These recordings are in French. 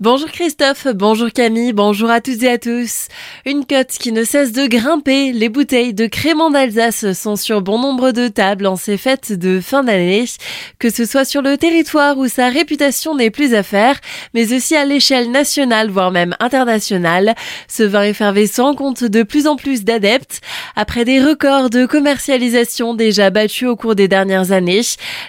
Bonjour Christophe, bonjour Camille, bonjour à toutes et à tous. Une cote qui ne cesse de grimper. Les bouteilles de crément d'Alsace sont sur bon nombre de tables en ces fêtes de fin d'année. Que ce soit sur le territoire où sa réputation n'est plus à faire, mais aussi à l'échelle nationale, voire même internationale. Ce vin effervescent compte de plus en plus d'adeptes. Après des records de commercialisation déjà battus au cours des dernières années,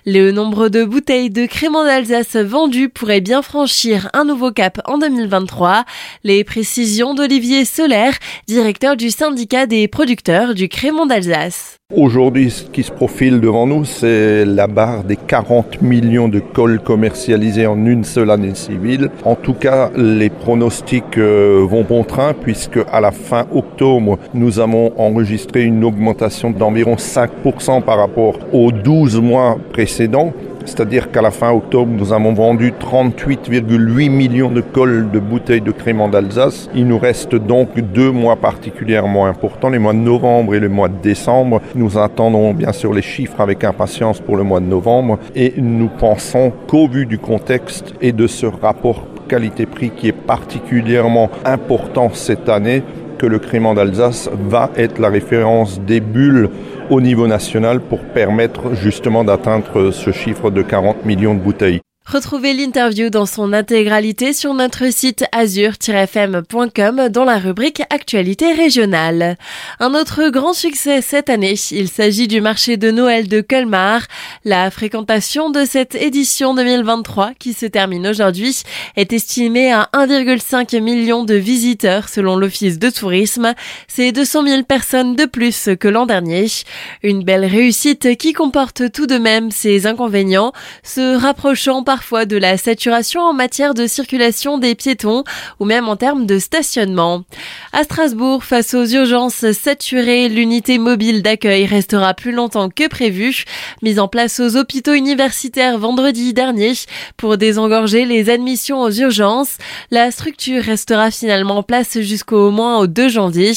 le nombre de bouteilles de crément d'Alsace vendues pourrait bien franchir un nouveau en 2023. Les précisions d'Olivier Solaire, directeur du syndicat des producteurs du Crémont d'Alsace. Aujourd'hui, ce qui se profile devant nous, c'est la barre des 40 millions de cols commercialisés en une seule année civile. En tout cas, les pronostics euh, vont bon train puisque à la fin octobre, nous avons enregistré une augmentation d'environ 5% par rapport aux 12 mois précédents. C'est-à-dire qu'à la fin octobre, nous avons vendu 38,8 millions de cols de bouteilles de crément d'Alsace. Il nous reste donc deux mois particulièrement importants, les mois de novembre et le mois de décembre. Nous attendons bien sûr les chiffres avec impatience pour le mois de novembre et nous pensons qu'au vu du contexte et de ce rapport qualité-prix qui est particulièrement important cette année, que le crément d'Alsace va être la référence des bulles au niveau national pour permettre justement d'atteindre ce chiffre de 40 millions de bouteilles. Retrouvez l'interview dans son intégralité sur notre site azur-fm.com dans la rubrique Actualité régionale. Un autre grand succès cette année, il s'agit du marché de Noël de Colmar. La fréquentation de cette édition 2023 qui se termine aujourd'hui est estimée à 1,5 million de visiteurs selon l'Office de tourisme. C'est 200 000 personnes de plus que l'an dernier. Une belle réussite qui comporte tout de même ses inconvénients, se rapprochant par parfois de la saturation en matière de circulation des piétons ou même en termes de stationnement. À Strasbourg, face aux urgences saturées, l'unité mobile d'accueil restera plus longtemps que prévu. Mise en place aux hôpitaux universitaires vendredi dernier pour désengorger les admissions aux urgences, la structure restera finalement en place jusqu'au moins au 2 janvier.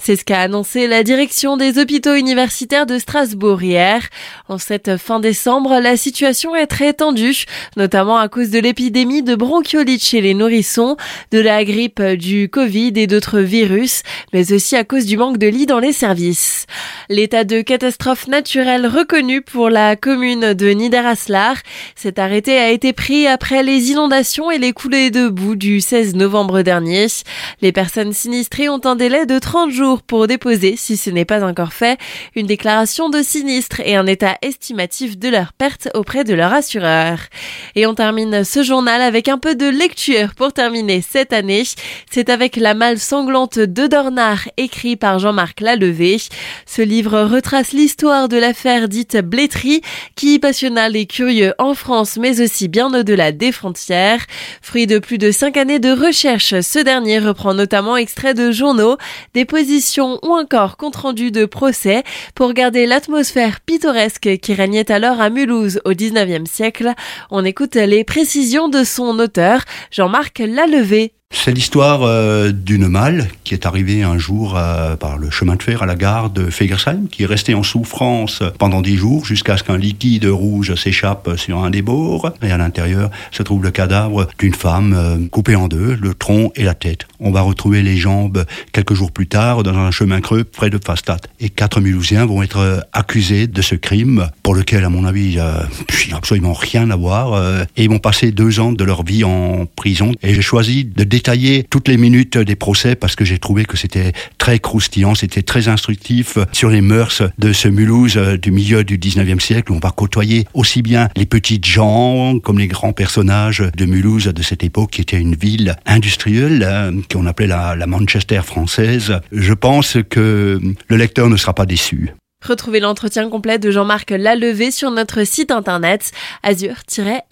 C'est ce qu'a annoncé la direction des hôpitaux universitaires de Strasbourg hier. En cette fin décembre, la situation est très tendue, notamment à cause de l'épidémie de bronchiolite chez les nourrissons, de la grippe, du Covid et d'autres virus, mais aussi à cause du manque de lits dans les services. L'état de catastrophe naturelle reconnu pour la commune de Niederaslar, cet arrêté a été pris après les inondations et les coulées de boue du 16 novembre dernier. Les personnes sinistrées ont un délai de 30 jours pour déposer, si ce n'est pas encore fait, une déclaration de sinistre et un état estimatif de leur perte auprès de leur assureur. Et on termine ce journal avec un peu de lecture pour terminer cette année. C'est avec La malle sanglante de Dornard, écrit par Jean-Marc Lalevé. Ce livre retrace l'histoire de l'affaire dite Blétry, qui passionna les curieux en France, mais aussi bien au-delà des frontières. Fruit de plus de cinq années de recherche, ce dernier reprend notamment extraits de journaux, des positions ou encore compte rendu de procès pour garder l'atmosphère pittoresque qui régnait alors à Mulhouse au 19e siècle. On écoute les précisions de son auteur, Jean-Marc Lalevé. C'est l'histoire euh, d'une malle qui est arrivée un jour euh, par le chemin de fer à la gare de Fegersheim, qui est restée en souffrance pendant dix jours jusqu'à ce qu'un liquide rouge s'échappe sur un des bords. Et à l'intérieur se trouve le cadavre d'une femme euh, coupée en deux, le tronc et la tête. On va retrouver les jambes quelques jours plus tard dans un chemin creux près de Fastat. Et quatre Mulhousiens vont être accusés de ce crime pour lequel, à mon avis, il n'y a absolument rien à voir. et ils vont passer deux ans de leur vie en prison. Et j'ai choisi de détailler toutes les minutes des procès parce que j'ai trouvé que c'était très croustillant, c'était très instructif sur les mœurs de ce Mulhouse euh, du milieu du 19e siècle où on va côtoyer aussi bien les petites gens comme les grands personnages de Mulhouse de cette époque qui était une ville industrielle hein, qu'on appelait la, la Manchester française. Je pense que le lecteur ne sera pas déçu. Retrouvez l'entretien complet de Jean-Marc Lalevé sur notre site internet azur-fm.com.